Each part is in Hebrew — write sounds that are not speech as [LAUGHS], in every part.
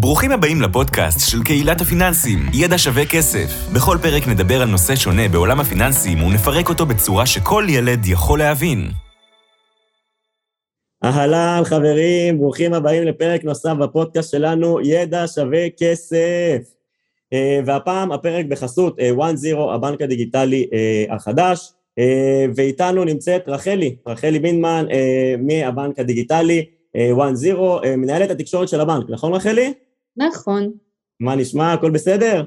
ברוכים הבאים לפודקאסט של קהילת הפיננסים, ידע שווה כסף. בכל פרק נדבר על נושא שונה בעולם הפיננסים ונפרק אותו בצורה שכל ילד יכול להבין. אהלן חברים, ברוכים הבאים לפרק נוסף בפודקאסט שלנו, ידע שווה כסף. אה, והפעם הפרק בחסות 1-0, אה, הבנק הדיגיטלי אה, החדש, ואיתנו נמצאת רחלי, רחלי בינמן מהבנק הדיגיטלי 1-0, מנהלת התקשורת של הבנק, נכון רחלי? נכון. מה נשמע? הכל בסדר?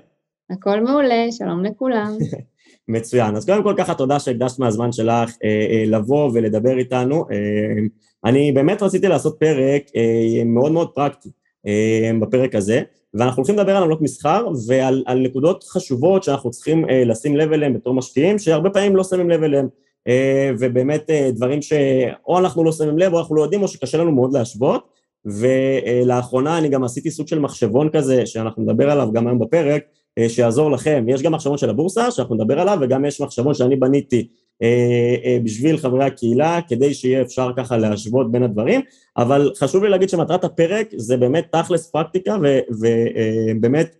הכל מעולה, שלום לכולם. [LAUGHS] מצוין. אז קודם כל ככה תודה שהקדשת מהזמן שלך אה, אה, לבוא ולדבר איתנו. אה, אני באמת רציתי לעשות פרק אה, מאוד מאוד פרקטי אה, בפרק הזה, ואנחנו הולכים לדבר על עמלות מסחר ועל נקודות חשובות שאנחנו צריכים אה, לשים לב אליהן בתור משקיעים, שהרבה פעמים לא שמים לב אליהן, אה, ובאמת אה, דברים שאו אנחנו לא שמים לב או אנחנו לא יודעים או שקשה לנו מאוד להשוות. ולאחרונה אני גם עשיתי סוג של מחשבון כזה, שאנחנו נדבר עליו גם היום בפרק, אה, שיעזור לכם. יש גם מחשבון של הבורסה, שאנחנו נדבר עליו, וגם יש מחשבון שאני בניתי אה, אה, בשביל חברי הקהילה, כדי שיהיה אפשר ככה להשוות בין הדברים, אבל חשוב לי להגיד שמטרת הפרק זה באמת תכלס פרקטיקה, ובאמת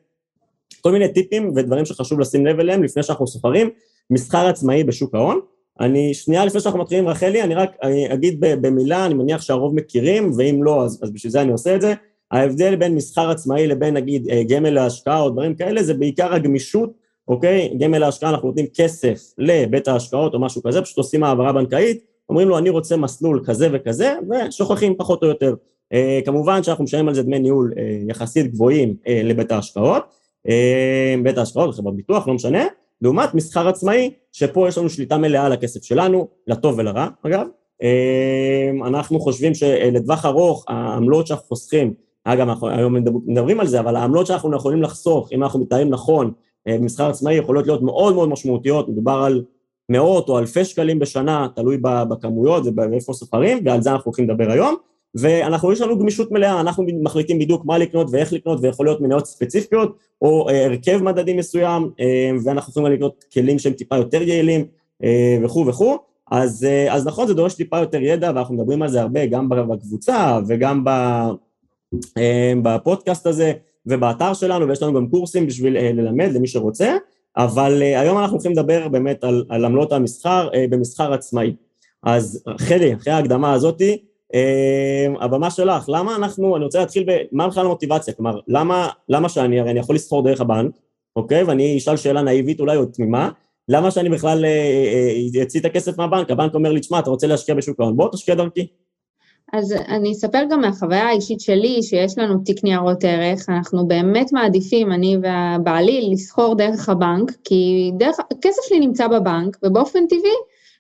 כל מיני טיפים ודברים שחשוב לשים לב אליהם לפני שאנחנו סוחרים, מסחר עצמאי בשוק ההון. אני, שנייה לפני שאנחנו מתחילים, רחלי, אני רק אני אגיד במילה, אני מניח שהרוב מכירים, ואם לא, אז, אז בשביל זה אני עושה את זה. ההבדל בין מסחר עצמאי לבין נגיד אה, גמל להשקעה או דברים כאלה, זה בעיקר הגמישות, אוקיי? גמל להשקעה, אנחנו נותנים כסף לבית ההשקעות או משהו כזה, פשוט עושים העברה בנקאית, אומרים לו, אני רוצה מסלול כזה וכזה, ושוכחים פחות או יותר. אה, כמובן שאנחנו משלמים על זה דמי ניהול אה, יחסית גבוהים אה, לבית ההשקעות, אה, בית ההשקעות, חברת ביטוח, לא משנה, לעומת מסחר עצמאי, שפה יש לנו שליטה מלאה על הכסף שלנו, לטוב ולרע, אגב. אמ, אנחנו חושבים שלטווח ארוך, העמלות שאנחנו חוסכים, אגב, אנחנו היום מדברים על זה, אבל העמלות שאנחנו יכולים לחסוך, אם אנחנו מתנהלים נכון אה, במסחר עצמאי, יכולות להיות מאוד מאוד משמעותיות, מדובר על מאות או אלפי שקלים בשנה, תלוי בכמויות ובאיפה סוחרים, ועל זה אנחנו הולכים לדבר היום. ואנחנו, יש לנו גמישות מלאה, אנחנו מחליטים בדיוק מה לקנות ואיך לקנות, ויכול להיות מניות ספציפיות, או אה, הרכב מדדים מסוים, אה, ואנחנו יכולים לקנות כלים שהם טיפה יותר יעילים, אה, וכו' וכו'. אז, אז נכון, זה דורש טיפה יותר ידע, ואנחנו מדברים על זה הרבה, גם בקבוצה וגם בפודקאסט הזה, ובאתר שלנו, ויש לנו גם קורסים בשביל ללמד למי שרוצה, אבל היום אנחנו הולכים לדבר באמת על, על עמלות המסחר במסחר עצמאי. אז חלי, אחרי ההקדמה הזאתי, הבמה שלך, למה אנחנו, אני רוצה להתחיל ב... מה בכלל המוטיבציה? כלומר, למה, למה שאני, הרי אני יכול לסחור דרך הבנק, אוקיי? ואני אשאל שאלה נאיבית אולי או תמימה, למה שאני בכלל אציא אה, אה, את הכסף מהבנק? הבנק אומר לי, תשמע, אתה רוצה להשקיע בשוק ההון, בוא תשקיע דרכי. אז אני אספר גם מהחוויה האישית שלי, שיש לנו תיק ניירות ערך, אנחנו באמת מעדיפים, אני והבעלי, לסחור דרך הבנק, כי דרך, הכסף שלי נמצא בבנק, ובאופן טבעי,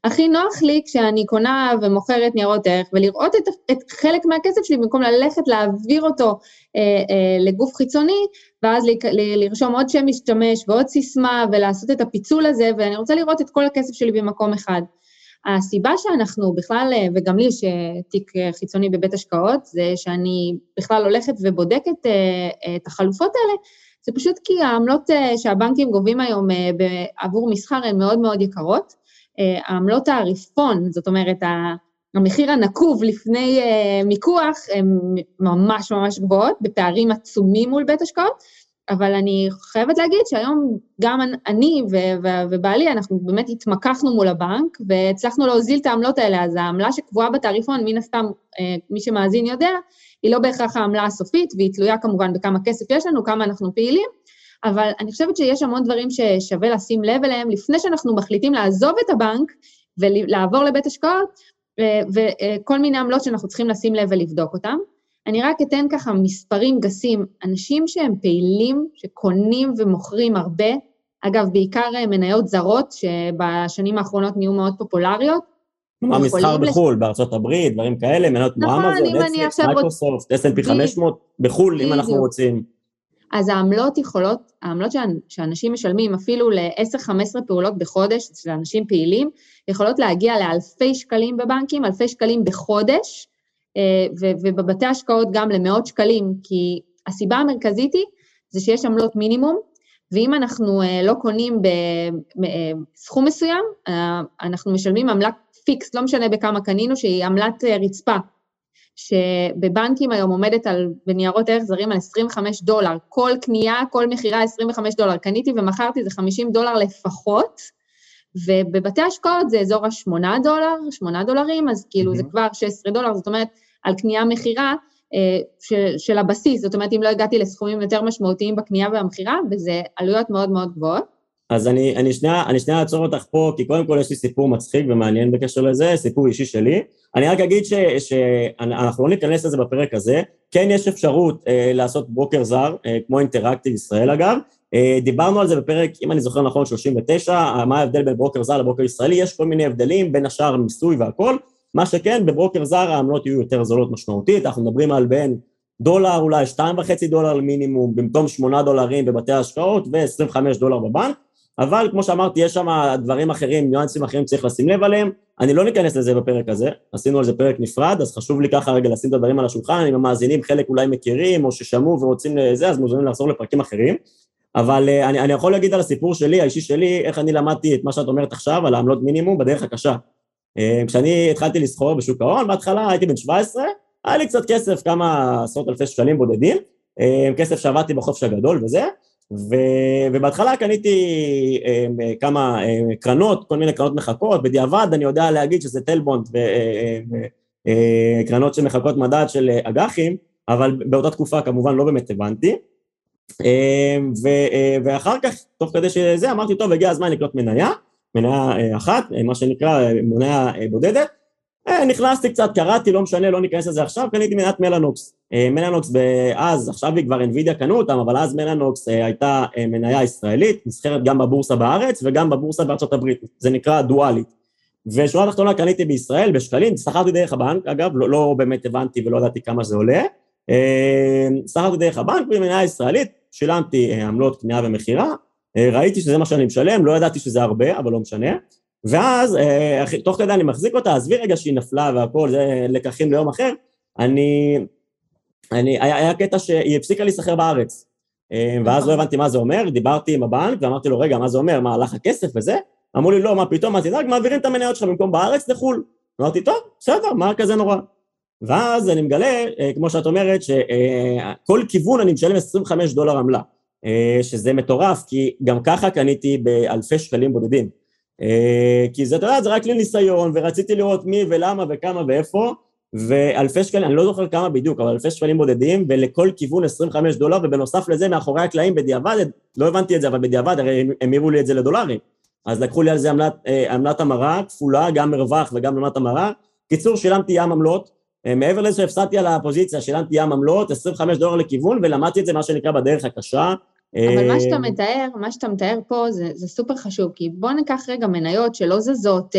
הכי נוח לי כשאני קונה ומוכרת ניירות ערך, ולראות את, את חלק מהכסף שלי במקום ללכת להעביר אותו אה, אה, לגוף חיצוני, ואז ל, ל, לרשום עוד שם משתמש ועוד סיסמה, ולעשות את הפיצול הזה, ואני רוצה לראות את כל הכסף שלי במקום אחד. הסיבה שאנחנו בכלל, אה, וגם לי יש תיק אה, חיצוני בבית השקעות, זה שאני בכלל הולכת ובודקת אה, את החלופות האלה, זה פשוט כי העמלות שהבנקים גובים היום עבור מסחר הן מאוד מאוד יקרות, העמלות העריפון, זאת אומרת, המחיר הנקוב לפני אה, מיקוח, הן ממש ממש גבוהות, בפערים עצומים מול בית השקעות, אבל אני חייבת להגיד שהיום גם אני ובעלי, אנחנו באמת התמקחנו מול הבנק, והצלחנו להוזיל את העמלות האלה, אז העמלה שקבועה בתעריפון, מן הסתם, אה, מי שמאזין יודע, היא לא בהכרח העמלה הסופית, והיא תלויה כמובן בכמה כסף יש לנו, כמה אנחנו פעילים, אבל אני חושבת שיש המון דברים ששווה לשים לב אליהם לפני שאנחנו מחליטים לעזוב את הבנק ולעבור לבית השקעות, וכל מיני עמלות שאנחנו צריכים לשים לב ולבדוק אותן. אני רק אתן ככה מספרים גסים, אנשים שהם פעילים, שקונים ומוכרים הרבה, אגב, בעיקר מניות זרות, שבשנים האחרונות נהיו מאוד פופולריות. המסחר בחו"ל, בארצות הברית, דברים כאלה, מניות כמו נכון, אמזון, נטפליקס, מייקרוסופט, S&P 500, בחו"ל, אם אנחנו רוצים. אז העמלות יכולות, העמלות שאנשים משלמים אפילו ל-10-15 פעולות בחודש, של אנשים פעילים, יכולות להגיע לאלפי שקלים בבנקים, אלפי שקלים בחודש, אה, ובבתי השקעות גם למאות שקלים, כי הסיבה המרכזית היא, זה שיש עמלות מינימום, ואם אנחנו אה, לא קונים בסכום מסוים, אה, אנחנו משלמים עמלת פיקס, לא משנה בכמה קנינו, שהיא עמלת רצפה. שבבנקים היום עומדת על, בניירות ערך זרים על 25 דולר. כל קנייה, כל מכירה 25 דולר. קניתי ומכרתי זה 50 דולר לפחות, ובבתי השקעות זה אזור ה-8 דולר, 8 דולרים, אז כאילו mm-hmm. זה כבר 16 דולר, זאת אומרת, על קנייה-מכירה אה, של, של הבסיס, זאת אומרת, אם לא הגעתי לסכומים יותר משמעותיים בקנייה והמכירה, וזה עלויות מאוד מאוד גבוהות. אז אני, אני שנייה, אעצור אותך פה, כי קודם כל יש לי סיפור מצחיק ומעניין בקשר לזה, סיפור אישי שלי. אני רק אגיד שאנחנו לא ניכנס לזה בפרק הזה, כן יש אפשרות אה, לעשות ברוקר זר, אה, כמו אינטראקטיב ישראל אגב. אה, דיברנו על זה בפרק, אם אני זוכר נכון, 39, מה ההבדל בין ברוקר זר לברוקר ישראלי, יש כל מיני הבדלים, בין השאר מיסוי והכל. מה שכן, בברוקר זר העמלות יהיו יותר זולות משמעותית, אנחנו מדברים על בין דולר, אולי שתיים וחצי דולר למינימום, במקום שמונה דולרים בבתי ההשקעות ו-25 דולר בבנק. אבל כמו שאמרתי, יש שם דברים אחרים, ניואנסים אחרים צריך לשים לב עליהם. אני לא ניכנס לזה בפרק הזה, עשינו על זה פרק נפרד, אז חשוב לי ככה רגע לשים את הדברים על השולחן, אם המאזינים חלק אולי מכירים או ששמעו ורוצים לזה, אז מוזמנים לחזור לפרקים אחרים. אבל uh, אני, אני יכול להגיד על הסיפור שלי, האישי שלי, איך אני למדתי את מה שאת אומרת עכשיו, על העמלות מינימום בדרך הקשה. Uh, כשאני התחלתי לסחור בשוק ההון, בהתחלה הייתי בן 17, היה לי קצת כסף, כמה עשרות אלפי שקלים בודדים, uh, כסף שעבדתי בחופש הגדול וזה, ו, ובהתחלה קניתי um, כמה um, קרנות, כל מיני קרנות מחכות, בדיעבד אני יודע להגיד שזה טלבונד וקרנות שמחכות מדד של אג"חים, אבל באותה תקופה כמובן לא באמת הבנתי. ו, ואחר כך, תוך כדי שזה, אמרתי, טוב, הגיע הזמן לקנות מניה, מניה אחת, מה שנקרא מניה בודדת, אה, נכנסתי קצת, קראתי, לא משנה, לא ניכנס לזה עכשיו, קניתי מניית מלאנוקס. אה, מלאנוקס אז, עכשיו היא כבר אינווידיה קנו אותם, אבל אז מלאנוקס אה, הייתה מניה ישראלית, נסחרת גם בבורסה בארץ וגם בבורסה בארצות הברית, זה נקרא דואלית. ושורה תחתונה קניתי בישראל בשקלים, שכרתי דרך הבנק, אגב, לא, לא באמת הבנתי ולא ידעתי כמה זה עולה. שכרתי דרך הבנק במניה ישראלית, שילמתי עמלות קנייה ומכירה, ראיתי שזה מה שאני משלם, לא ידעתי שזה הרבה, אבל לא משנה. ואז, אה, תוך כדי אני מחזיק אותה, עזבי רגע שהיא נפלה והכל, זה לקחים ליום אחר, אני, אני, היה, היה קטע שהיא הפסיקה להיסחר בארץ. אה, ואז לא הבנתי מה זה אומר, דיברתי עם הבנק ואמרתי לו, רגע, מה זה אומר, מה, הלך הכסף וזה? אמרו לי, לא, מה פתאום, אז תדאג, מעבירים את המניות שלך במקום בארץ לחו"ל. אמרתי, טוב, בסדר, מה כזה נורא? ואז אני מגלה, אה, כמו שאת אומרת, שכל כיוון אני משלם 25 דולר עמלה, שזה מטורף, כי גם ככה קניתי באלפי שקלים בודדים. אה, כי זה, אתה יודע, זה רק לי ניסיון, ורציתי לראות מי ולמה וכמה ואיפה, ואלפי שקלים, אני לא זוכר כמה בדיוק, אבל אלפי שקלים בודדים, ולכל כיוון 25 דולר, ובנוסף לזה, מאחורי הקלעים בדיעבד, לא הבנתי את זה, אבל בדיעבד, הרי הם המירו לי את זה לדולרים. אז לקחו לי על זה עמלת, אה, עמלת המרה כפולה, גם מרווח וגם עמלת המרה. קיצור, שילמתי ים עמלות, אה, מעבר לזה שהפסדתי על הפוזיציה, שילמתי ים עמלות, 25 דולר לכיוון, ולמדתי את זה, מה שנקרא, בדרך הקשה. אבל מה שאתה אה, מתאר, מה שאתה מתאר פה זה, זה סופר חשוב, כי בוא ניקח רגע מניות שלא זזות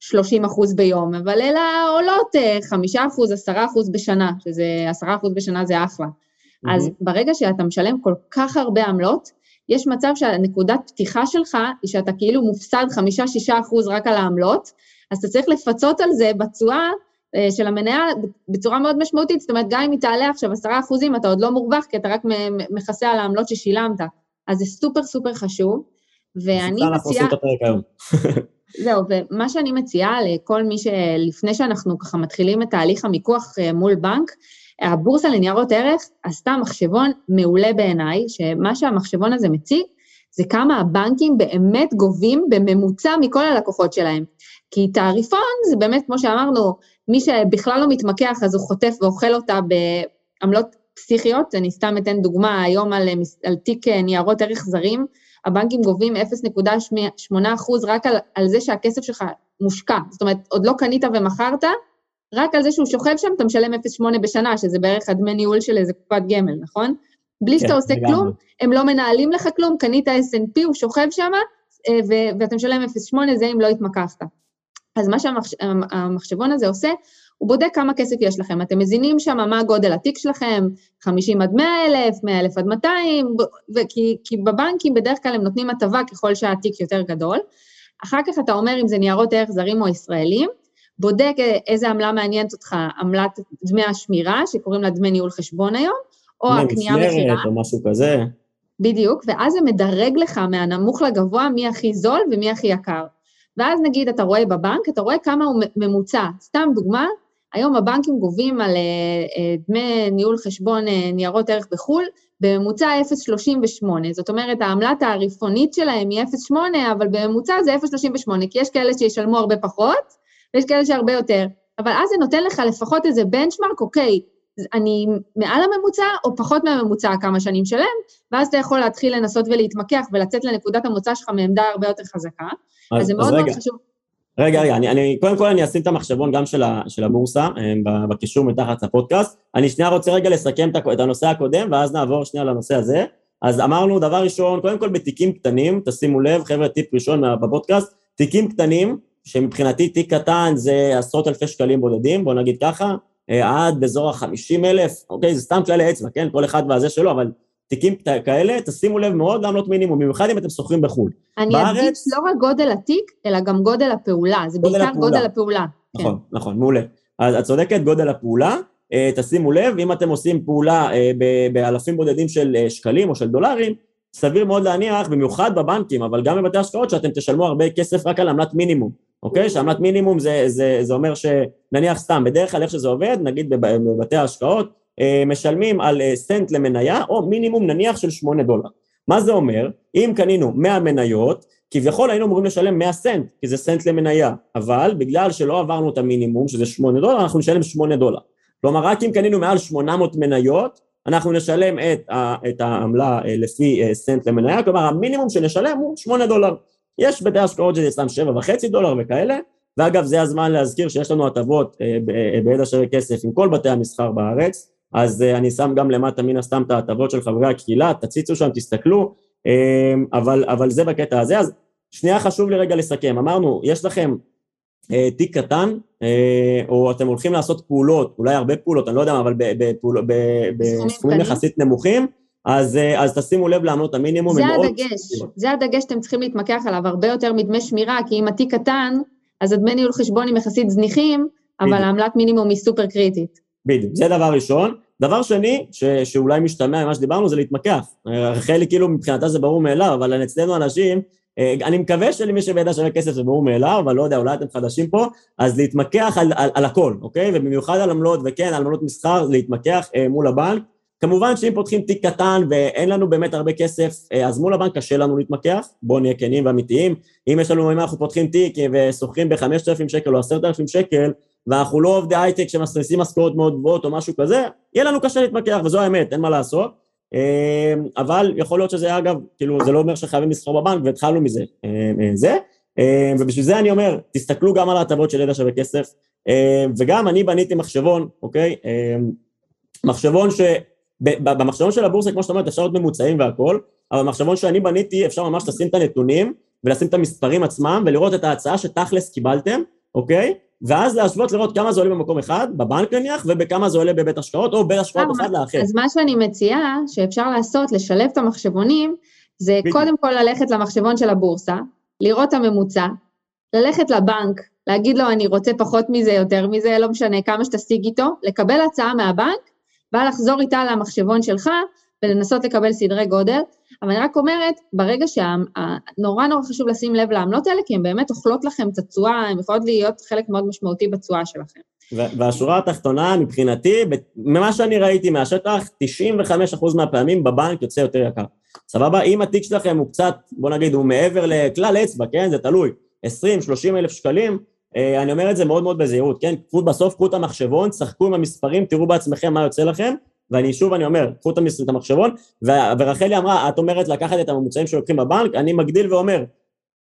30 אה, אחוז ביום, אבל אלא עולות 5 אה, אחוז, 10 אחוז בשנה, שזה 10 אחוז בשנה זה אחלה. Mm-hmm. אז ברגע שאתה משלם כל כך הרבה עמלות, יש מצב שהנקודת פתיחה שלך היא שאתה כאילו מופסד 5-6 אחוז רק על העמלות, אז אתה צריך לפצות על זה בתשואה אה, של המניה בצורה מאוד משמעותית, זאת אומרת, גם אם היא תעלה עכשיו עשרה אחוזים, אתה עוד לא מורווח, כי אתה רק מכסה על העמלות ששילמת. אז זה סופר סופר חשוב, ואני מציעה... [LAUGHS] זהו, ומה שאני מציעה לכל מי שלפני שאנחנו ככה מתחילים את תהליך המיקוח אה, מול בנק, הבורסה לניירות ערך עשתה מחשבון מעולה בעיניי, שמה שהמחשבון הזה מציג, זה כמה הבנקים באמת גובים בממוצע מכל הלקוחות שלהם. כי תעריפון זה באמת, כמו שאמרנו, מי שבכלל לא מתמקח, אז הוא חוטף ואוכל אותה בעמלות פסיכיות. אני סתם אתן דוגמה, היום על, על תיק ניירות ערך זרים, הבנקים גובים 0.8% רק על, על זה שהכסף שלך מושקע. זאת אומרת, עוד לא קנית ומכרת, רק על זה שהוא שוכב שם, אתה משלם 0.8 בשנה, שזה בערך הדמי ניהול של איזה קופת גמל, נכון? בלי שאתה כן, עושה כלום, הם לא מנהלים לך כלום, קנית S&P, הוא שוכב שם, אה, ואתה משלם 0.8, זה אם לא התמקחת. אז מה שהמחשבון הזה עושה, הוא בודק כמה כסף יש לכם. אתם מזינים שם מה גודל התיק שלכם, 50 עד 100 אלף, 100 אלף עד 200, וכי, כי בבנקים בדרך כלל הם נותנים הטבה ככל שהתיק יותר גדול. אחר כך אתה אומר אם זה ניירות ערך זרים או ישראלים, בודק איזה עמלה מעניינת אותך, עמלת דמי השמירה, שקוראים לה דמי ניהול חשבון היום, או הקנייה מכירה. או משהו כזה. בדיוק, ואז זה מדרג לך מהנמוך לגבוה מי הכי זול ומי הכי יקר. ואז נגיד אתה רואה בבנק, אתה רואה כמה הוא ממוצע. סתם דוגמה, היום הבנקים גובים על דמי ניהול חשבון ניירות ערך בחו"ל בממוצע 0.38, זאת אומרת, העמלה התעריפונית שלהם היא 0.8, אבל בממוצע זה 0.38, כי יש כאלה שישלמו הרבה פחות, ויש כאלה שהרבה יותר. אבל אז זה נותן לך לפחות איזה בנצ'מרק, אוקיי, אני מעל הממוצע או פחות מהממוצע כמה שאני משלם, ואז אתה יכול להתחיל לנסות ולהתמקח ולצאת לנקודת המוצא שלך מעמדה הרבה יותר חזקה. אז, אז זה מאוד מאוד חשוב. רגע, רגע, אני, אני, קודם כל אני אשים את המחשבון גם של, ה, של הבורסה, אה, בקישור מתחת לפודקאסט. אני שנייה רוצה רגע לסכם את הנושא הקודם, ואז נעבור שנייה לנושא הזה. אז אמרנו, דבר ראשון, קודם כל בתיקים קטנים, תשימו לב, חבר'ה, טיפ ראשון בפודקאסט, תיקים קטנים, שמבחינתי תיק קטן זה עשרות אלפי שקלים בודדים, בואו נגיד ככה, אה, עד באזור ה-50 אלף, אוקיי, זה סתם כללי אצבע, כן? כל אחד והזה שלו, אבל תיקים כאלה, תשימו לב מאוד לעמלות מינימום, במיוחד אם אתם שוכרים בחו"ל. אני בארץ... אדגיש לא רק גודל התיק, אלא גם גודל הפעולה, זה גודל בעיקר הפעולה. גודל הפעולה. נכון, כן. נכון, מעולה. אז את צודקת, גודל הפעולה, אה, תשימו לב, אם אתם עושים פעולה אה, באלפים בודדים של שקלים או של דולרים, סביר מאוד להניח, במיוחד בבנקים, אבל גם בבתי השקעות, שאתם תשלמו הרבה כסף רק על עמלת מינימום. אוקיי? שעמלת מינימום זה, זה, זה אומר שנניח סתם, בדרך כלל איך שזה עובד, נגיד בבתי ההשקעות, אה, משלמים על אה, סנט למניה, או מינימום נניח של שמונה דולר. מה זה אומר? אם קנינו 100 מניות, כביכול היינו אמורים לשלם 100 סנט, כי זה סנט למניה, אבל בגלל שלא עברנו את המינימום, שזה 8 דולר, אנחנו נשלם 8 דולר. כלומר, רק אם קנינו מעל 800 מניות, אנחנו נשלם את, את העמלה אה, לפי סנט למניה, כלומר המינימום שנשלם הוא 8 דולר. יש בתי השקעות שזה סתם שבע וחצי דולר וכאלה, ואגב זה הזמן להזכיר שיש לנו הטבות אה, אה, בידע שווה כסף עם כל בתי המסחר בארץ, אז אה, אני שם גם למטה מן הסתם את ההטבות של חברי הקהילה, תציצו שם, תסתכלו, אבל, אבל זה בקטע הזה, אז שנייה חשוב לי רגע לסכם, אמרנו, יש לכם תיק קטן, או אתם הולכים לעשות פעולות, אולי הרבה פעולות, אני לא יודע מה, אבל בסכומים יחסית נמוכים, אז, אה, אז תשימו לב לענות המינימום. זה הדגש, זה הדגש שאתם צריכים להתמקח עליו, הרבה יותר מדמי שמירה, כי אם התיק קטן, אז הדמי ניהול חשבון הם יחסית זניחים, אבל העמלת מינימום היא סופר קריטית. בדיוק, זה דבר ראשון. דבר שני, ש, שאולי משתמע ממה שדיברנו, זה להתמקח. רחלי כאילו מבחינתה זה ברור מאליו, אבל אצלנו אנשים, אה, אני מקווה שלמי שבידע שווה כסף זה ברור מאליו, אבל לא יודע, אולי אתם חדשים פה, אז להתמקח על, על, על הכל, אוקיי? ובמיוחד על עמלות, וכן, על עמלות מסחר, להתמקח אה, מול הבנק. כמובן שאם פותחים תיק קטן ואין לנו באמת הרבה כסף, אה, אז מול הבנק קשה לנו להתמקח, בואו נהיה כנים ואמיתיים. אם יש לנו, אם אנחנו פותחים תיק ושוכרים ב-5,000 שקל או 10,000 שקל, ואנחנו לא עובדי הייטק שמסריסים משכורות מאוד גבוהות או משהו כזה, יהיה לנו קשה להתמקח, וזו האמת, אין מה לעשות. אה, אבל יכול להיות שזה אגב, כאילו זה לא אומר שחייבים לסחור בבנק והתחלנו מזה. אה, זה, ובשביל זה אני אומר, תסתכלו גם על ההטבות של ידע שווה כסף, וגם אני בניתי מחשבון, אוקיי? מחשבון ש... במחשבון של הבורסה, כמו שאתה אומרת, אפשר להיות ממוצעים והכל, אבל במחשבון שאני בניתי אפשר ממש לשים את הנתונים ולשים את המספרים עצמם ולראות את ההצעה שתכלס קיבלתם, אוקיי? ואז להשוות לראות כמה זה עולה במקום אחד, בבנק נניח, ובכמה זה עולה בבית השקעות, או בין השקעות אחד לאחר. אז מה שאני מציעה, שאפשר לעשות, לשלב את המחשבונים, זה בדיוק. קודם כל ללכת למחשבון של הבורסה, לראות את הממוצע, ללכת לבנק, להגיד לו אני רוצה פחות מזה, יותר מזה, לא משנה כמה שתשיג איתו, לקבל הצעה מהבנק, בא לחזור איתה למחשבון שלך ולנסות לקבל סדרי גודל, אבל אני רק אומרת, ברגע שנורא נורא חשוב לשים לב לעמלות האלה, כי הן באמת אוכלות לכם את התשואה, הן יכולות להיות חלק מאוד משמעותי בתשואה שלכם. והשורה התחתונה, מבחינתי, ממה שאני ראיתי מהשטח, 95% מהפעמים בבנק יוצא יותר יקר. סבבה? אם התיק שלכם הוא קצת, בוא נגיד, הוא מעבר לכלל אצבע, כן? זה תלוי. 20-30 אלף שקלים, אה, אני אומר את זה מאוד מאוד בזהירות, כן? בסוף, קחו את המחשבון, צחקו עם המספרים, תראו בעצמכם מה יוצא לכם, ואני שוב, אני אומר, קחו את המחשבון, ורחלי אמרה, את אומרת לקחת את הממוצעים שלוקחים בבנק, אני מגדיל ואומר,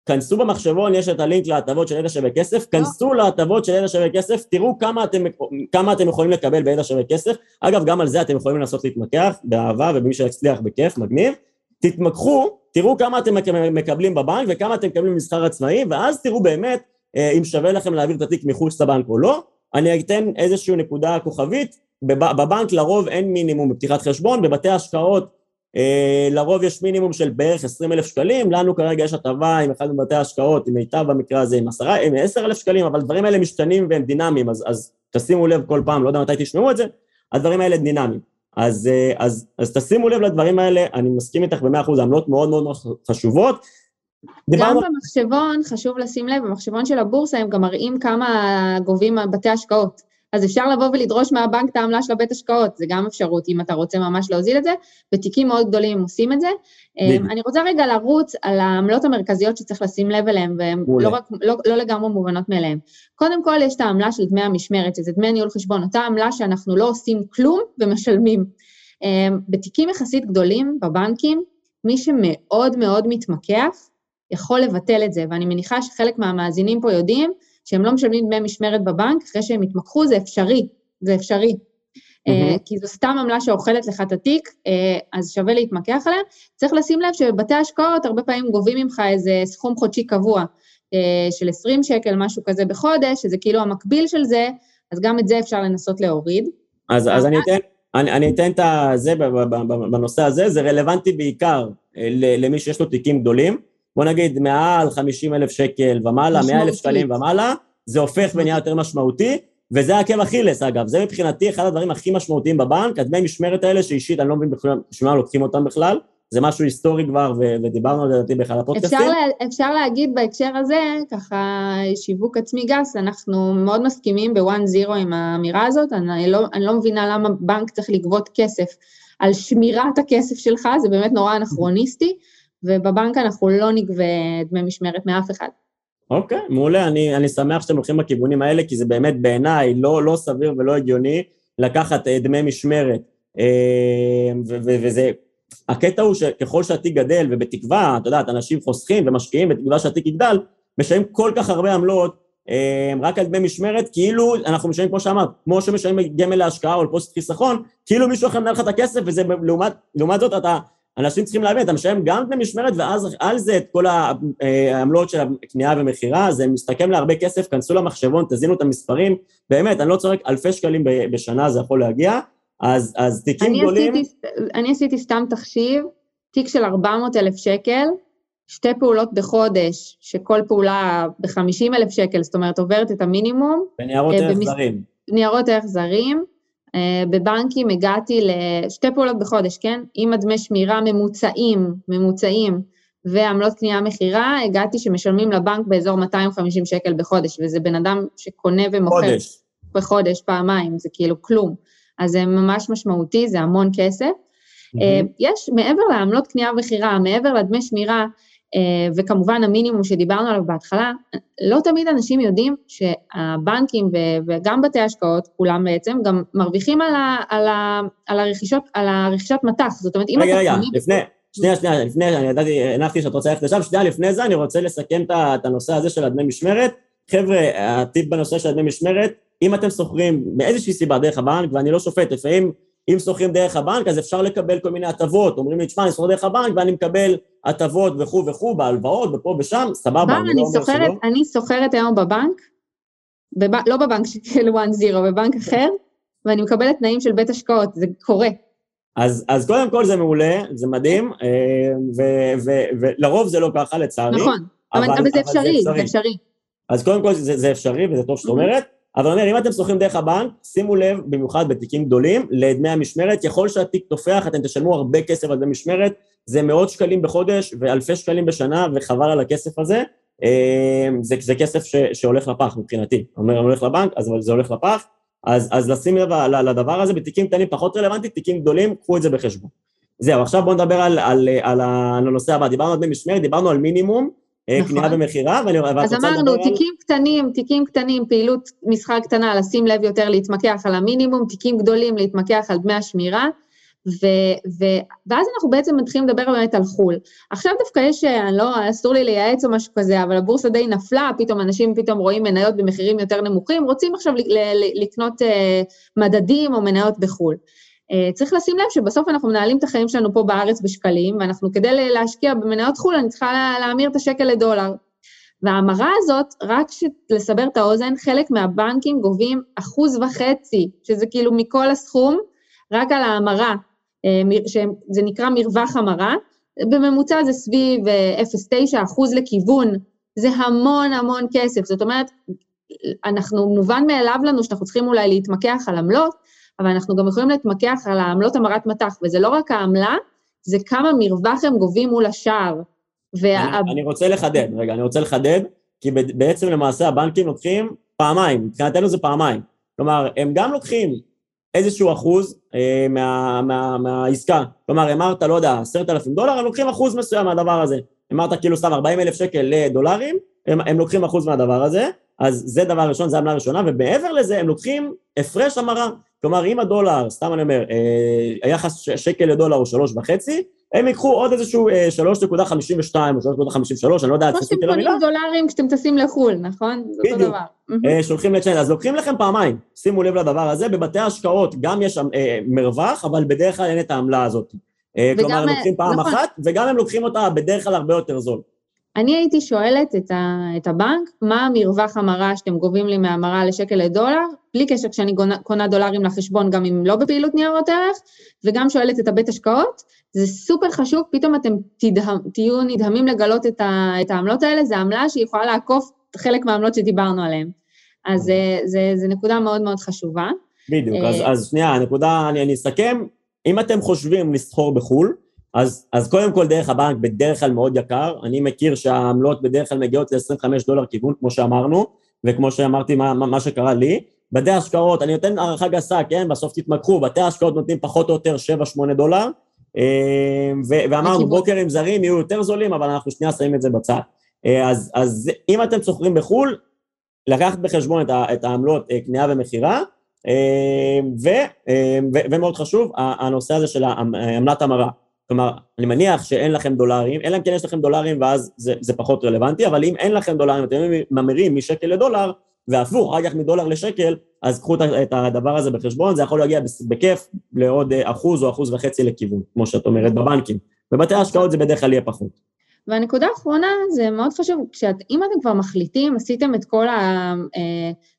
כנסו במחשבון, יש את הלינק להטבות של ידע שווה כסף, כנסו להטבות של ידע שווה כסף, תראו כמה אתם, כמה אתם יכולים לקבל בידע שווה כסף, אגב, גם על זה אתם יכולים לנסות להתמקח, באהבה, ובמי שיצליח בכיף, מגניב, תתמקחו, תראו כמה אתם מקבלים בבנק וכמה אתם מקבלים במסחר עצמאי, ואז תראו באמת אה, אם שווה לכם להעביר את התיק מחוץ לבנק או לא. אני אתן איזושהי נקודה כוכבית, בבנק לרוב אין מינימום בפתיחת חשבון, בבתי השקעות אה, לרוב יש מינימום של בערך 20 אלף שקלים, לנו כרגע יש הטבה עם אחד מבתי ההשקעות, עם מיטב במקרה הזה עם 10, עם 10 אלף שקלים, אבל הדברים האלה משתנים והם דינמיים, אז, אז תשימו לב כל פעם, לא יודע מתי תשמעו את זה, הדברים האלה דינמיים. אז, אה, אז, אז תשימו לב לדברים האלה, אני מסכים איתך במאה אחוז, עמלות מאוד מאוד חשובות. גם במחשבון, חשוב לשים לב, במחשבון של הבורסה הם גם מראים כמה גובים בתי השקעות. אז אפשר לבוא ולדרוש מהבנק את העמלה של הבית השקעות, זה גם אפשרות, אם אתה רוצה ממש להוזיל את זה. בתיקים מאוד גדולים הם עושים את זה. בדיוק. אני רוצה רגע לרוץ על העמלות המרכזיות שצריך לשים לב אליהן, והן לא, רק, לא, לא לגמרי מובנות מאליהן. קודם כל, יש את העמלה של דמי המשמרת, שזה דמי ניהול חשבון, אותה עמלה שאנחנו לא עושים כלום ומשלמים. בתיקים יחסית גדולים, בבנקים, מי שמאוד מאוד מתמקח, יכול לבטל את זה, ואני מניחה שחלק מהמאזינים פה יודעים שהם לא משלמים דמי משמרת בבנק, אחרי שהם התמקחו זה אפשרי, זה אפשרי. Mm-hmm. כי זו סתם עמלה שאוכלת לך את התיק, אה, אז שווה להתמקח עליה. צריך לשים לב שבבתי השקעות הרבה פעמים גובים ממך איזה סכום חודשי קבוע אה, של 20 שקל, משהו כזה בחודש, שזה כאילו המקביל של זה, אז גם את זה אפשר לנסות להוריד. אז, אז אני אתן... אני, אני אתן את זה בנושא הזה, זה רלוונטי בעיקר למי שיש לו תיקים גדולים, בוא נגיד מעל 50 אלף שקל ומעלה, 100 אלף שקלים ומעלה, זה הופך ונהיה יותר משמעותי, וזה עקב אכילס אגב, זה מבחינתי אחד הדברים הכי משמעותיים בבנק, הדמי משמרת האלה שאישית אני לא מבין בשביל מה לוקחים אותם בכלל, זה משהו היסטורי כבר, ו- ודיברנו על זה לדעתי באחד הפודקאסטים. אפשר, לה, אפשר להגיד בהקשר הזה, ככה שיווק עצמי גס, אנחנו מאוד מסכימים בוואן זירו עם האמירה הזאת, אני לא, אני לא מבינה למה בנק צריך לגבות כסף. על שמירת הכסף שלך, זה באמת נורא אנכרוניסטי. ובבנק אנחנו לא נגבה דמי משמרת מאף אחד. אוקיי, okay, מעולה, אני, אני שמח שאתם הולכים בכיוונים האלה, כי זה באמת בעיניי לא, לא סביר ולא הגיוני לקחת אה, דמי משמרת. אה, וזה, הקטע הוא שככל שהתיק גדל, ובתקווה, אתה יודע, אנשים חוסכים ומשקיעים, בתקווה שהתיק יגדל, משלמים כל כך הרבה עמלות אה, רק על דמי משמרת, כאילו אנחנו משלמים, כמו שאמרת, כמו שמשלמים גמל להשקעה או לפוסט חיסכון, כאילו מישהו אחר מנהל לך את הכסף, וזה לעומת, לעומת זאת אתה אנשים צריכים להבין, אתה משלם גם דמי משמרת ואז על זה את כל העמלות של הקנייה ומכירה, זה מסתכם להרבה כסף, כנסו למחשבון, תזינו את המספרים, באמת, אני לא צוחק, אלפי שקלים בשנה זה יכול להגיע, אז, אז תיקים אני גדולים... עשיתי, אני עשיתי סתם תחשיב, תיק של 400 אלף שקל, שתי פעולות בחודש, שכל פעולה ב-50 אלף שקל, זאת אומרת עוברת את המינימום. וניירות אה, ערך זרים. ניירות ערך זרים, אה, בבנקים הגעתי לשתי פעולות בחודש, כן? עם הדמי שמירה ממוצעים, ממוצעים, ועמלות קנייה מכירה, הגעתי שמשלמים לבנק באזור 250 שקל בחודש, וזה בן אדם שקונה ומוכר. חודש. בחודש, פעמיים, זה כאילו כלום. אז זה ממש משמעותי, זה המון כסף. Mm-hmm. יש, מעבר לעמלות קנייה ומכירה, מעבר לדמי שמירה, אה, וכמובן המינימום שדיברנו עליו בהתחלה, לא תמיד אנשים יודעים שהבנקים וגם בתי השקעות, כולם בעצם, גם מרוויחים על, ה, על, ה, על, הרכישות, על הרכישת מטח. זאת אומרת, אם רגע, אתה... רגע, רגע, לפני, שנייה, שנייה, לפני, אני ידעתי, הנחתי שאת רוצה ללכת לשם, שנייה לפני זה אני רוצה לסכם את הנושא הזה של הדמי משמרת. חבר'ה, הטיפ בנושא של הדמי משמרת, אם אתם שוכרים מאיזושהי סיבה דרך הבנק, ואני לא שופט, לפעמים אם שוכרים דרך הבנק, אז אפשר לקבל כל מיני הטבות. אומרים לי, תשמע, אני שוכר דרך הבנק ואני מקבל הטבות וכו' וכו', בהלוואות ופה ושם, סבבה, אני לא אומר שלא. אני שוכרת היום בבנק, בב... לא בבנק של 1-0, בבנק אחר, ואני מקבלת תנאים של בית השקעות, זה קורה. אז, אז קודם כל זה מעולה, זה מדהים, אה, ולרוב זה לא ככה, לצערי. נכון, אבל, אבל, אבל זה אפשרי, זה אפשרי. אז קודם כל זה, זה אפשרי וזה טוב שאת אומרת. אבל אומר, אם אתם שוכרים דרך הבנק, שימו לב, במיוחד בתיקים גדולים, לדמי המשמרת. ככל שהתיק תופח, אתם תשלמו הרבה כסף על דמי משמרת, זה מאות שקלים בחודש ואלפי שקלים בשנה, וחבל על הכסף הזה. אה, זה, זה כסף ש, שהולך לפח מבחינתי. אומר, הולך לבנק, אז זה הולך לפח. אז, אז לשים לב לדבר הזה, בתיקים קטנים פחות רלוונטי, תיקים גדולים, קחו את זה בחשבון. זהו, עכשיו בואו נדבר על, על, על, הנושא הבא. דיברנו על דמי משמרת, דיברנו על מינימום. אה, נכון. קנייה ומכירה, ואני... אז אמרנו, תיקים על... קטנים, תיקים קטנים, פעילות מסחר קטנה, לשים לב יותר להתמקח על המינימום, תיקים גדולים להתמקח על דמי השמירה, ו, ו, ואז אנחנו בעצם מתחילים לדבר באמת על חו"ל. עכשיו דווקא יש, אני לא, אסור לי לייעץ או משהו כזה, אבל הבורסה די נפלה, פתאום אנשים פתאום רואים מניות במחירים יותר נמוכים, רוצים עכשיו לקנות אה, מדדים או מניות בחו"ל. אה, צריך לשים לב שבסוף אנחנו מנהלים את החיים שלנו פה בארץ בשקלים, ואנחנו כדי להשקיע במניות חו"ל, אני צריכה להמיר את השקל לדולר. וההמרה הזאת, רק לסבר את האוזן, חלק מהבנקים גובים אחוז וחצי, שזה כאילו מכל הסכום, רק על ההמרה, אה, שזה נקרא מרווח המרה, בממוצע זה סביב 0.9 אה, אחוז לכיוון, זה המון המון כסף, זאת אומרת, אנחנו, מובן מאליו לנו שאנחנו צריכים אולי להתמקח על עמלות, אבל אנחנו גם יכולים להתמקח על העמלות המרת מטח, וזה לא רק העמלה, זה כמה מרווח הם גובים מול השער. וה... אני, אני רוצה לחדד, רגע, אני רוצה לחדד, כי בעצם למעשה הבנקים לוקחים פעמיים, מבחינתנו זה פעמיים. כלומר, הם גם לוקחים איזשהו אחוז אה, מה, מה, מהעסקה. כלומר, אמרת, לא יודע, עשרת אלפים דולר, הם לוקחים אחוז מסוים מהדבר הזה. אמרת כאילו סתם 40 אלף שקל לדולרים, הם, הם לוקחים אחוז מהדבר הזה, אז זה דבר ראשון, זה עמלה ראשונה, ומעבר לזה הם לוקחים הפרש המרה. כלומר, אם הדולר, סתם אני אומר, אה, היחס שקל לדולר הוא שלוש וחצי, הם ייקחו עוד איזשהו 3.52 אה, או 3.53, אני לא יודע, תפסתי את המילה. כמו שאתם קונים דולרים כשאתם טסים לחו"ל, נכון? זה אותו דבר. בדיוק. שולחים לצ'יינל, אז לוקחים לכם פעמיים, שימו לב לדבר הזה, בבתי השקעות גם יש אה, מרווח, אבל בדרך כלל אין את העמלה הזאת. כלומר, הם לוקחים פעם נכון. אחת, וגם הם לוקחים אותה בדרך כלל הרבה יותר זול. אני הייתי שואלת את, ה, את הבנק, מה המרווח המרה שאתם גובים לי מהמרה לשקל לדולר, בלי קשר כשאני קונה דולרים לחשבון, גם אם לא בפעילות ניירות ערך, וגם שואלת את הבית השקעות, זה סופר חשוב, פתאום אתם תדהם, תהיו נדהמים לגלות את, ה, את העמלות האלה, זו עמלה שיכולה לעקוף חלק מהעמלות שדיברנו עליהן. אז זו נקודה מאוד מאוד חשובה. בדיוק, אז, אה, אז שנייה, הנקודה, אני, אני אסכם, אם אתם חושבים לסחור בחו"ל, אז, אז קודם כל דרך הבנק בדרך כלל מאוד יקר, אני מכיר שהעמלות בדרך כלל מגיעות ל-25 דולר כיוון, כמו שאמרנו, וכמו שאמרתי מה, מה, מה שקרה לי. בתי השקעות, אני נותן הערכה גסה, כן? בסוף תתמקחו, בתי השקעות נותנים פחות או יותר 7-8 דולר, אה, ו- ואמרנו ברוקרים זרים יהיו יותר זולים, אבל אנחנו שנייה שמים את זה בצד. אה, אז, אז אם אתם שוכרים בחו"ל, לקחת בחשבון את, ה- את העמלות אה, קנייה ומכירה, ו- ו- ומאוד חשוב, הנושא הזה של עמלת המרה. כלומר, אני מניח שאין לכם דולרים, אלא אם כן יש לכם דולרים ואז זה, זה פחות רלוונטי, אבל אם אין לכם דולרים, אתם ממירים משקל לדולר, והפוך, אחר כך מדולר לשקל, אז קחו את הדבר הזה בחשבון, זה יכול להגיע בכיף לעוד אחוז או אחוז וחצי לכיוון, כמו שאת אומרת, בבנקים. בבתי ההשקעות זה בדרך כלל יהיה פחות. והנקודה האחרונה, זה מאוד חשוב, כשאת, אם אתם כבר מחליטים, עשיתם את כל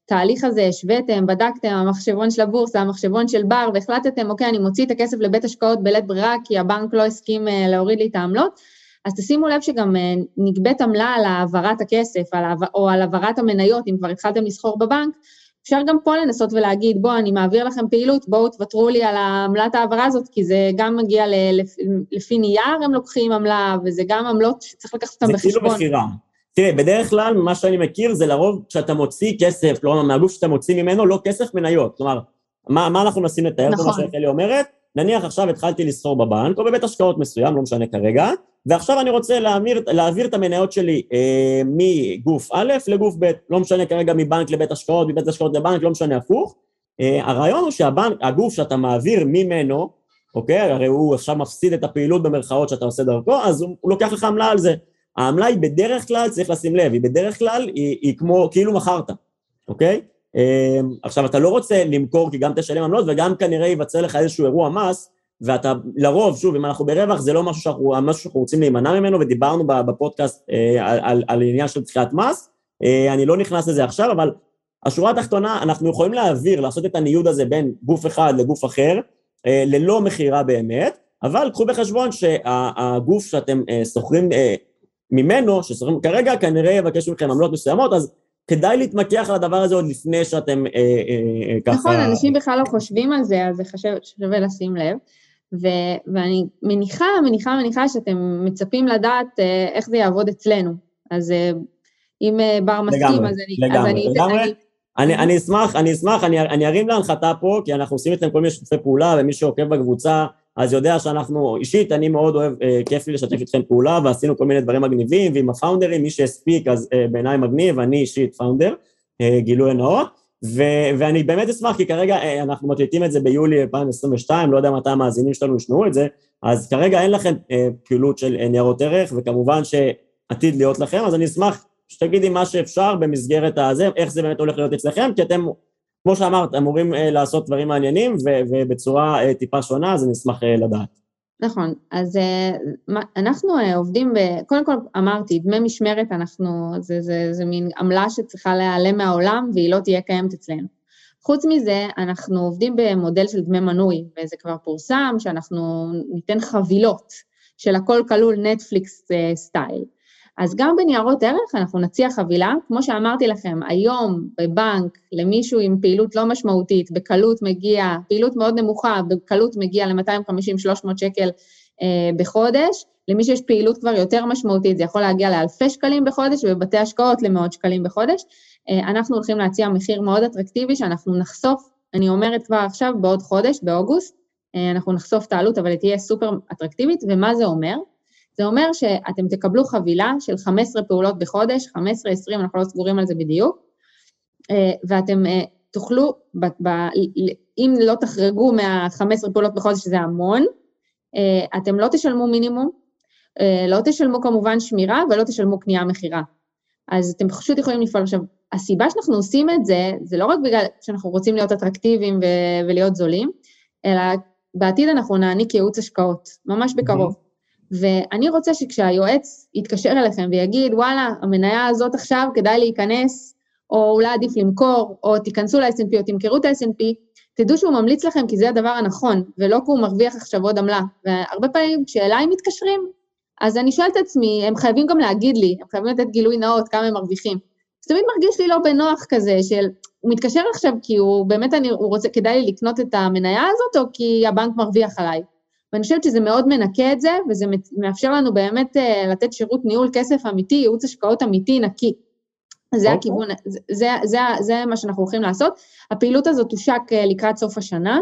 התהליך הזה, השוויתם, בדקתם, המחשבון של הבורסה, המחשבון של בר, והחלטתם, אוקיי, אני מוציא את הכסף לבית השקעות בלית ברירה, כי הבנק לא הסכים אה, להוריד לי את העמלות, אז תשימו לב שגם אה, נגבית עמלה על העברת הכסף, או על העברת המניות, אם כבר התחלתם לסחור בבנק, אפשר גם פה לנסות ולהגיד, בואו, אני מעביר לכם פעילות, בואו תוותרו לי על עמלת העברה הזאת, כי זה גם מגיע ל, לפי נייר, הם לוקחים עמלה, וזה גם עמלות שצריך לקחת אותן בחשבון. זה כאילו מכירה. תראה, בדרך כלל, מה שאני מכיר זה לרוב כשאתה מוציא כסף, כלומר, מהגוף שאתה מוציא ממנו, לא כסף מניות. כלומר, מה, מה אנחנו מנסים לתאר? נכון. כמו שחלי אומרת, נניח עכשיו התחלתי לסחור בבנק, או בבית השקעות מסוים, לא משנה כרגע, ועכשיו אני רוצה להעביר, להעביר את המניות שלי אה, מגוף א' לגוף ב', לא משנה כרגע מבנק לבית השקעות, מבית השקעות לבנק, לא משנה הפוך. אה, הרעיון הוא שהבנק, הגוף שאתה מעביר ממנו, אוקיי, הרי הוא עכשיו מפסיד את הפעילות במרכאות שאתה עושה דרכו, אז הוא, הוא לוקח לך עמלה על זה. העמלה היא בדרך כלל, צריך לשים לב, היא בדרך כלל, היא, היא כמו, כאילו מכרת, אוקיי? אה, עכשיו, אתה לא רוצה למכור כי גם תשלם עמלות וגם כנראה ייווצר לך איזשהו אירוע מס, ואתה לרוב, שוב, אם אנחנו ברווח, זה לא משהו שאנחנו, משהו שאנחנו רוצים להימנע ממנו, ודיברנו בפודקאסט אה, על, על, על עניין של דחיית מס, אה, אני לא נכנס לזה עכשיו, אבל השורה התחתונה, אנחנו יכולים להעביר, לעשות את הניוד הזה בין גוף אחד לגוף אחר, אה, ללא מכירה באמת, אבל קחו בחשבון שהגוף שאתם אה, שוכרים אה, ממנו, ששוכרים כרגע, כנראה יבקש מכם עמלות מסוימות, אז כדאי להתמקח על הדבר הזה עוד לפני שאתם אה, אה, אה, ככה... נכון, אנשים בכלל לא חושבים על זה, אז זה שווה לשים לב. ו- ואני מניחה, מניחה, מניחה שאתם מצפים לדעת אה, איך זה יעבוד אצלנו. אז אה, אם אה, בר מסכים, אז אני... לגמרי, אז אני, לגמרי. אני, אני, אני אשמח, אני אשמח, אני, אני ארים להנחתה פה, כי אנחנו עושים אצלם כל מיני שיתופי פעולה, ומי שעוקב בקבוצה, אז יודע שאנחנו, אישית, אני מאוד אוהב, אה, כיף לי לשתף איתכם פעולה, ועשינו כל מיני דברים מגניבים, ועם הפאונדרים, מי שהספיק, אז אה, בעיניי מגניב, אני אישית פאונדר, אה, גילוי נאות. ו- ואני באמת אשמח, כי כרגע אה, אנחנו מקליטים את זה ביולי 2022, לא יודע מתי המאזינים שלנו ישמעו את זה, אז כרגע אין לכם אה, פעילות של אה, ניירות ערך, וכמובן שעתיד להיות לכם, אז אני אשמח שתגידי מה שאפשר במסגרת הזה, איך זה באמת הולך להיות אצלכם, כי אתם, כמו שאמרת, אמורים אה, לעשות דברים מעניינים, ו- ובצורה אה, טיפה שונה, אז אני אשמח אה, לדעת. נכון, אז אה, אנחנו אה, עובדים, ב, קודם כל אמרתי, דמי משמרת אנחנו, זה, זה, זה מין עמלה שצריכה להיעלם מהעולם והיא לא תהיה קיימת אצלנו. חוץ מזה, אנחנו עובדים במודל של דמי מנוי, וזה כבר פורסם, שאנחנו ניתן חבילות של הכל כלול נטפליקס אה, סטייל. אז גם בניירות ערך אנחנו נציע חבילה, כמו שאמרתי לכם, היום בבנק למישהו עם פעילות לא משמעותית, בקלות מגיע, פעילות מאוד נמוכה, בקלות מגיע ל-250-300 שקל אה, בחודש, למי שיש פעילות כבר יותר משמעותית, זה יכול להגיע לאלפי שקלים בחודש, ובבתי השקעות למאות שקלים בחודש. אנחנו הולכים להציע מחיר מאוד אטרקטיבי שאנחנו נחשוף, אני אומרת כבר עכשיו, בעוד חודש, באוגוסט, אנחנו נחשוף את העלות, אבל היא תהיה סופר אטרקטיבית, ומה זה אומר? זה אומר שאתם תקבלו חבילה של 15 פעולות בחודש, 15-20, אנחנו לא סגורים על זה בדיוק, ואתם תוכלו, ב, ב, אם לא תחרגו מה-15 פעולות בחודש, שזה המון, אתם לא תשלמו מינימום, לא תשלמו כמובן שמירה ולא תשלמו קנייה מכירה. אז אתם פשוט יכולים לפעול. עכשיו, הסיבה שאנחנו עושים את זה, זה לא רק בגלל שאנחנו רוצים להיות אטרקטיביים ו- ולהיות זולים, אלא בעתיד אנחנו נעניק ייעוץ השקעות, ממש בקרוב. Mm-hmm. ואני רוצה שכשהיועץ יתקשר אליכם ויגיד, וואלה, המניה הזאת עכשיו כדאי להיכנס, או אולי עדיף למכור, או תיכנסו ל-S&P או תמכרו את ה-S&P, תדעו שהוא ממליץ לכם כי זה הדבר הנכון, ולא כי הוא מרוויח עכשיו עוד עמלה. והרבה פעמים כשאליי מתקשרים, אז אני שואלת את עצמי, הם חייבים גם להגיד לי, הם חייבים לתת גילוי נאות, כמה הם מרוויחים. אז תמיד מרגיש לי לא בנוח כזה, של, הוא מתקשר עכשיו כי הוא באמת, אני, הוא רוצה, כדאי לי לקנות את המניה הזאת, או כי הבנק מרוויח עליי. ואני חושבת שזה מאוד מנקה את זה, וזה מאפשר לנו באמת uh, לתת שירות ניהול כסף אמיתי, ייעוץ השקעות אמיתי, נקי. זה okay. אוקיי. הכיוון, זה, זה, זה, זה מה שאנחנו הולכים לעשות. הפעילות הזאת תושק uh, לקראת סוף השנה,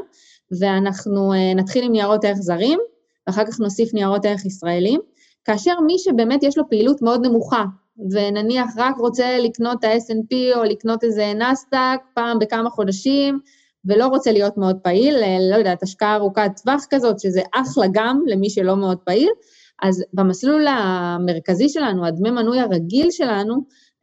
ואנחנו uh, נתחיל עם ניירות ערך זרים, ואחר כך נוסיף ניירות ערך ישראלים. כאשר מי שבאמת יש לו פעילות מאוד נמוכה, ונניח רק רוצה לקנות את ה-S&P או לקנות איזה נסדק פעם בכמה חודשים, ולא רוצה להיות מאוד פעיל, אה, לא יודעת, השקעה ארוכת טווח כזאת, שזה אחלה גם למי שלא מאוד פעיל, אז במסלול המרכזי שלנו, הדמי מנוי הרגיל שלנו,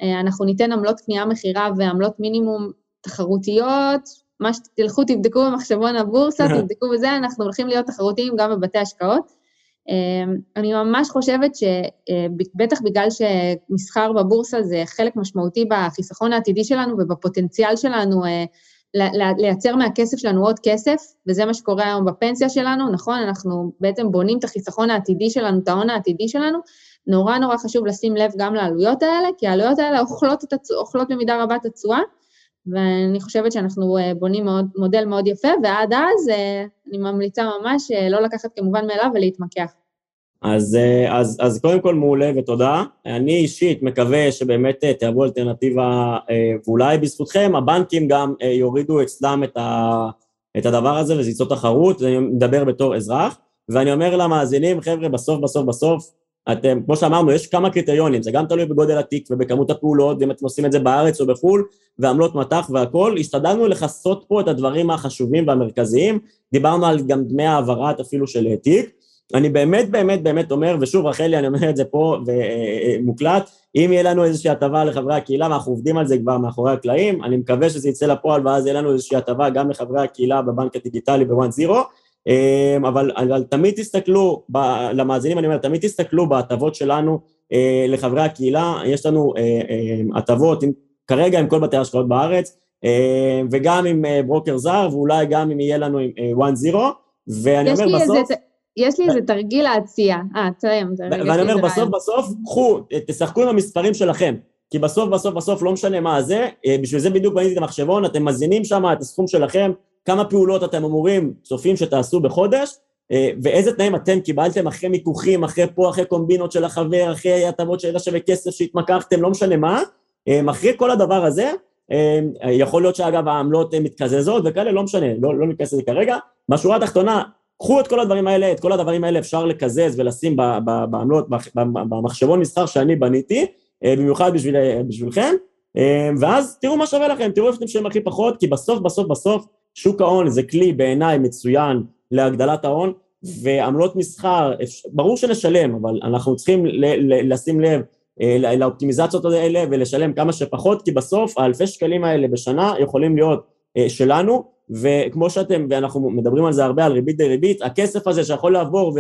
אה, אנחנו ניתן עמלות קנייה מכירה ועמלות מינימום תחרותיות, מה שתלכו, תבדקו במחשבון הבורסה, תבדקו בזה, אנחנו הולכים להיות תחרותיים גם בבתי השקעות. אמ, אני ממש חושבת שבטח אה, בגלל שמסחר בבורסה זה חלק משמעותי בחיסכון העתידי שלנו ובפוטנציאל שלנו אה, לייצר מהכסף שלנו עוד כסף, וזה מה שקורה היום בפנסיה שלנו, נכון? אנחנו בעצם בונים את החיסכון העתידי שלנו, את ההון העתידי שלנו. נורא נורא חשוב לשים לב גם לעלויות האלה, כי העלויות האלה אוכלות, הצוע, אוכלות במידה רבה את התשואה, ואני חושבת שאנחנו אה, בונים מאוד, מודל מאוד יפה, ועד אז אה, אני ממליצה ממש אה, לא לקחת כמובן מאליו ולהתמקח. אז, אז, אז קודם כל מעולה ותודה. אני אישית מקווה שבאמת תהוו אלטרנטיבה, ואולי בזכותכם הבנקים גם יורידו אצלם את, ה, את הדבר הזה וזה ייצור תחרות, אני מדבר בתור אזרח, ואני אומר למאזינים, חבר'ה, בסוף, בסוף, בסוף, אתם, כמו שאמרנו, יש כמה קריטריונים, זה גם תלוי בגודל התיק ובכמות הפעולות, ואם אתם עושים את זה בארץ או בחו"ל, ועמלות מטח והכול, השתדלנו לכסות פה את הדברים החשובים והמרכזיים, דיברנו על גם דמי העברת אפילו של תיק. אני באמת באמת באמת אומר, ושוב רחלי, אני אומר את זה פה ומוקלט, אם יהיה לנו איזושהי הטבה לחברי הקהילה, ואנחנו עובדים על זה כבר מאחורי הקלעים, אני מקווה שזה יצא לפועל ואז יהיה לנו איזושהי הטבה גם לחברי הקהילה בבנק הדיגיטלי בוואן זירו, אמ, אבל, אבל תמיד תסתכלו, ב, למאזינים אני אומר, תמיד תסתכלו בהטבות שלנו אה, לחברי הקהילה, יש לנו אה, אה, הטבות כרגע עם כל בתי ההשקעות בארץ, וגם עם ברוקר זר, ואולי גם אם יהיה לנו עם 1-0, ואני אומר בסוף... איזה, יש לי איזה תרגיל להציע. אה, תסיים. ואני אומר, בסוף בסוף, קחו, תשחקו עם המספרים שלכם. כי בסוף בסוף בסוף לא משנה מה זה, בשביל זה בדיוק בניתי את המחשבון, אתם מזינים שם את הסכום שלכם, כמה פעולות אתם אמורים, צופים שתעשו בחודש, אה, ואיזה תנאים אתם קיבלתם אחרי מיקוחים, אחרי פה, אחרי קומבינות של החבר, אחרי הטבות של שווה כסף שהתמקחתם, לא משנה מה, אה, אחרי כל הדבר הזה, אה, יכול להיות שאגב העמלות מתקזזות וכאלה, לא משנה, לא, לא ניכנס לזה כרגע. בשורה התחתונה, קחו את כל הדברים האלה, את כל הדברים האלה אפשר לקזז ולשים בעמלות, במחשבון מסחר שאני בניתי, במיוחד בשביל, בשבילכם, ואז תראו מה שווה לכם, תראו איפה אתם משלמים הכי פחות, כי בסוף, בסוף, בסוף, שוק ההון זה כלי בעיניי מצוין להגדלת ההון, ועמלות מסחר, ברור שנשלם, אבל אנחנו צריכים לשים לב אה, לאופטימיזציות האלה ולשלם כמה שפחות, כי בסוף האלפי שקלים האלה בשנה יכולים להיות אה, שלנו, וכמו שאתם, ואנחנו מדברים על זה הרבה, על ריבית דריבית, הכסף הזה שיכול לעבור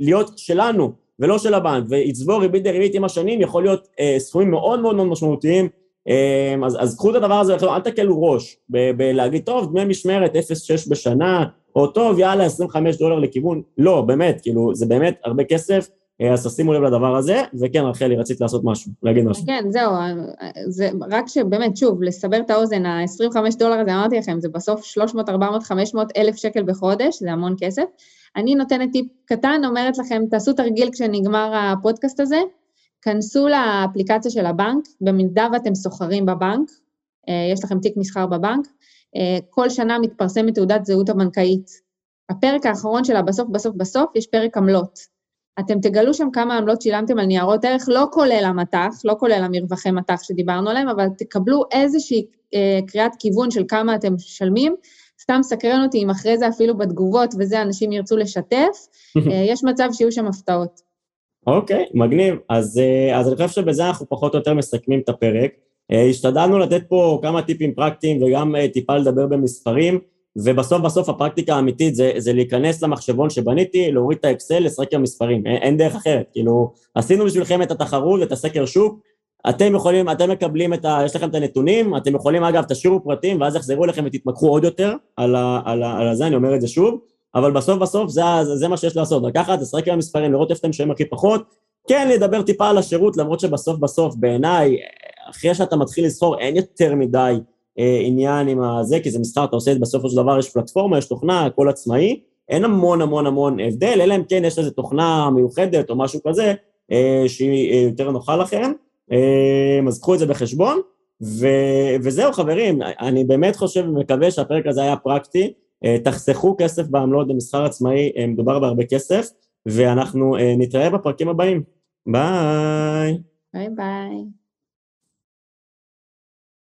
ולהיות שלנו ולא של הבנק, ויצבור ריבית דריבית עם השנים, יכול להיות אה, סכומים מאוד מאוד מאוד משמעותיים. אמ, אז, אז קחו את הדבר הזה, אל תקלו ראש בלהגיד, טוב, דמי משמרת 0.6 בשנה, או טוב, יאללה, 25 דולר לכיוון, לא, באמת, כאילו, זה באמת הרבה כסף, אה, אז תשימו לב לדבר הזה, וכן, רחלי, רצית לעשות משהו, להגיד משהו. כן, זהו, זה רק שבאמת, שוב, לסבר את האוזן, ה-25 דולר הזה, אמרתי לכם, זה בסוף 300, 400, 500 אלף שקל בחודש, זה המון כסף. אני נותנת טיפ קטן, אומרת לכם, תעשו תרגיל כשנגמר הפודקאסט הזה, כנסו לאפליקציה של הבנק, במידה ואתם סוחרים בבנק, יש לכם תיק מסחר בבנק, כל שנה מתפרסמת תעודת זהות הבנקאית. הפרק האחרון שלה, בסוף בסוף בסוף, יש פרק עמלות. אתם תגלו שם כמה עמלות שילמתם על ניירות ערך, לא כולל המטח, לא כולל המרווחי מטח שדיברנו עליהם, אבל תקבלו איזושהי אה, קריאת כיוון של כמה אתם משלמים. סתם סקרן אותי אם אחרי זה אפילו בתגובות וזה אנשים ירצו לשתף, [LAUGHS] אה, יש מצב שיהיו שם הפתעות. אוקיי, okay, מגניב. אז, אה, אז אני חושב שבזה אנחנו פחות או יותר מסכמים את הפרק. אה, השתדלנו לתת פה כמה טיפים פרקטיים וגם אה, טיפה לדבר במספרים. ובסוף בסוף הפרקטיקה האמיתית זה, זה להיכנס למחשבון שבניתי, להוריד את האקסל, לשחק עם מספרים, אין, אין דרך אחרת, כאילו, עשינו בשבילכם את התחרות, את הסקר שוק, אתם יכולים, אתם מקבלים את ה... יש לכם את הנתונים, אתם יכולים אגב, תשאירו פרטים ואז יחזרו אליכם ותתמקחו עוד יותר על, ה, על, ה, על הזה, אני אומר את זה שוב, אבל בסוף בסוף זה, זה, זה מה שיש לעשות, לקחת, לשחק עם המספרים, לראות איפה אתם שומעים הכי פחות, כן לדבר טיפה על השירות, למרות שבסוף בסוף בעיניי, אחרי שאתה מתחיל לסחור אין יותר מדי עניין עם הזה, כי זה מסחר, אתה עושה את בסופו של דבר, יש פלטפורמה, יש תוכנה, הכל עצמאי, אין המון המון המון הבדל, אלא אם כן יש איזו תוכנה מיוחדת או משהו כזה, אה, שהיא אה, יותר נוחה לכם, אז קחו את זה בחשבון, ו, וזהו חברים, אני באמת חושב ומקווה שהפרק הזה היה פרקטי, תחסכו כסף בעמלות במסחר עצמאי, מדובר בהרבה כסף, ואנחנו נתראה בפרקים הבאים. ביי. ביי ביי.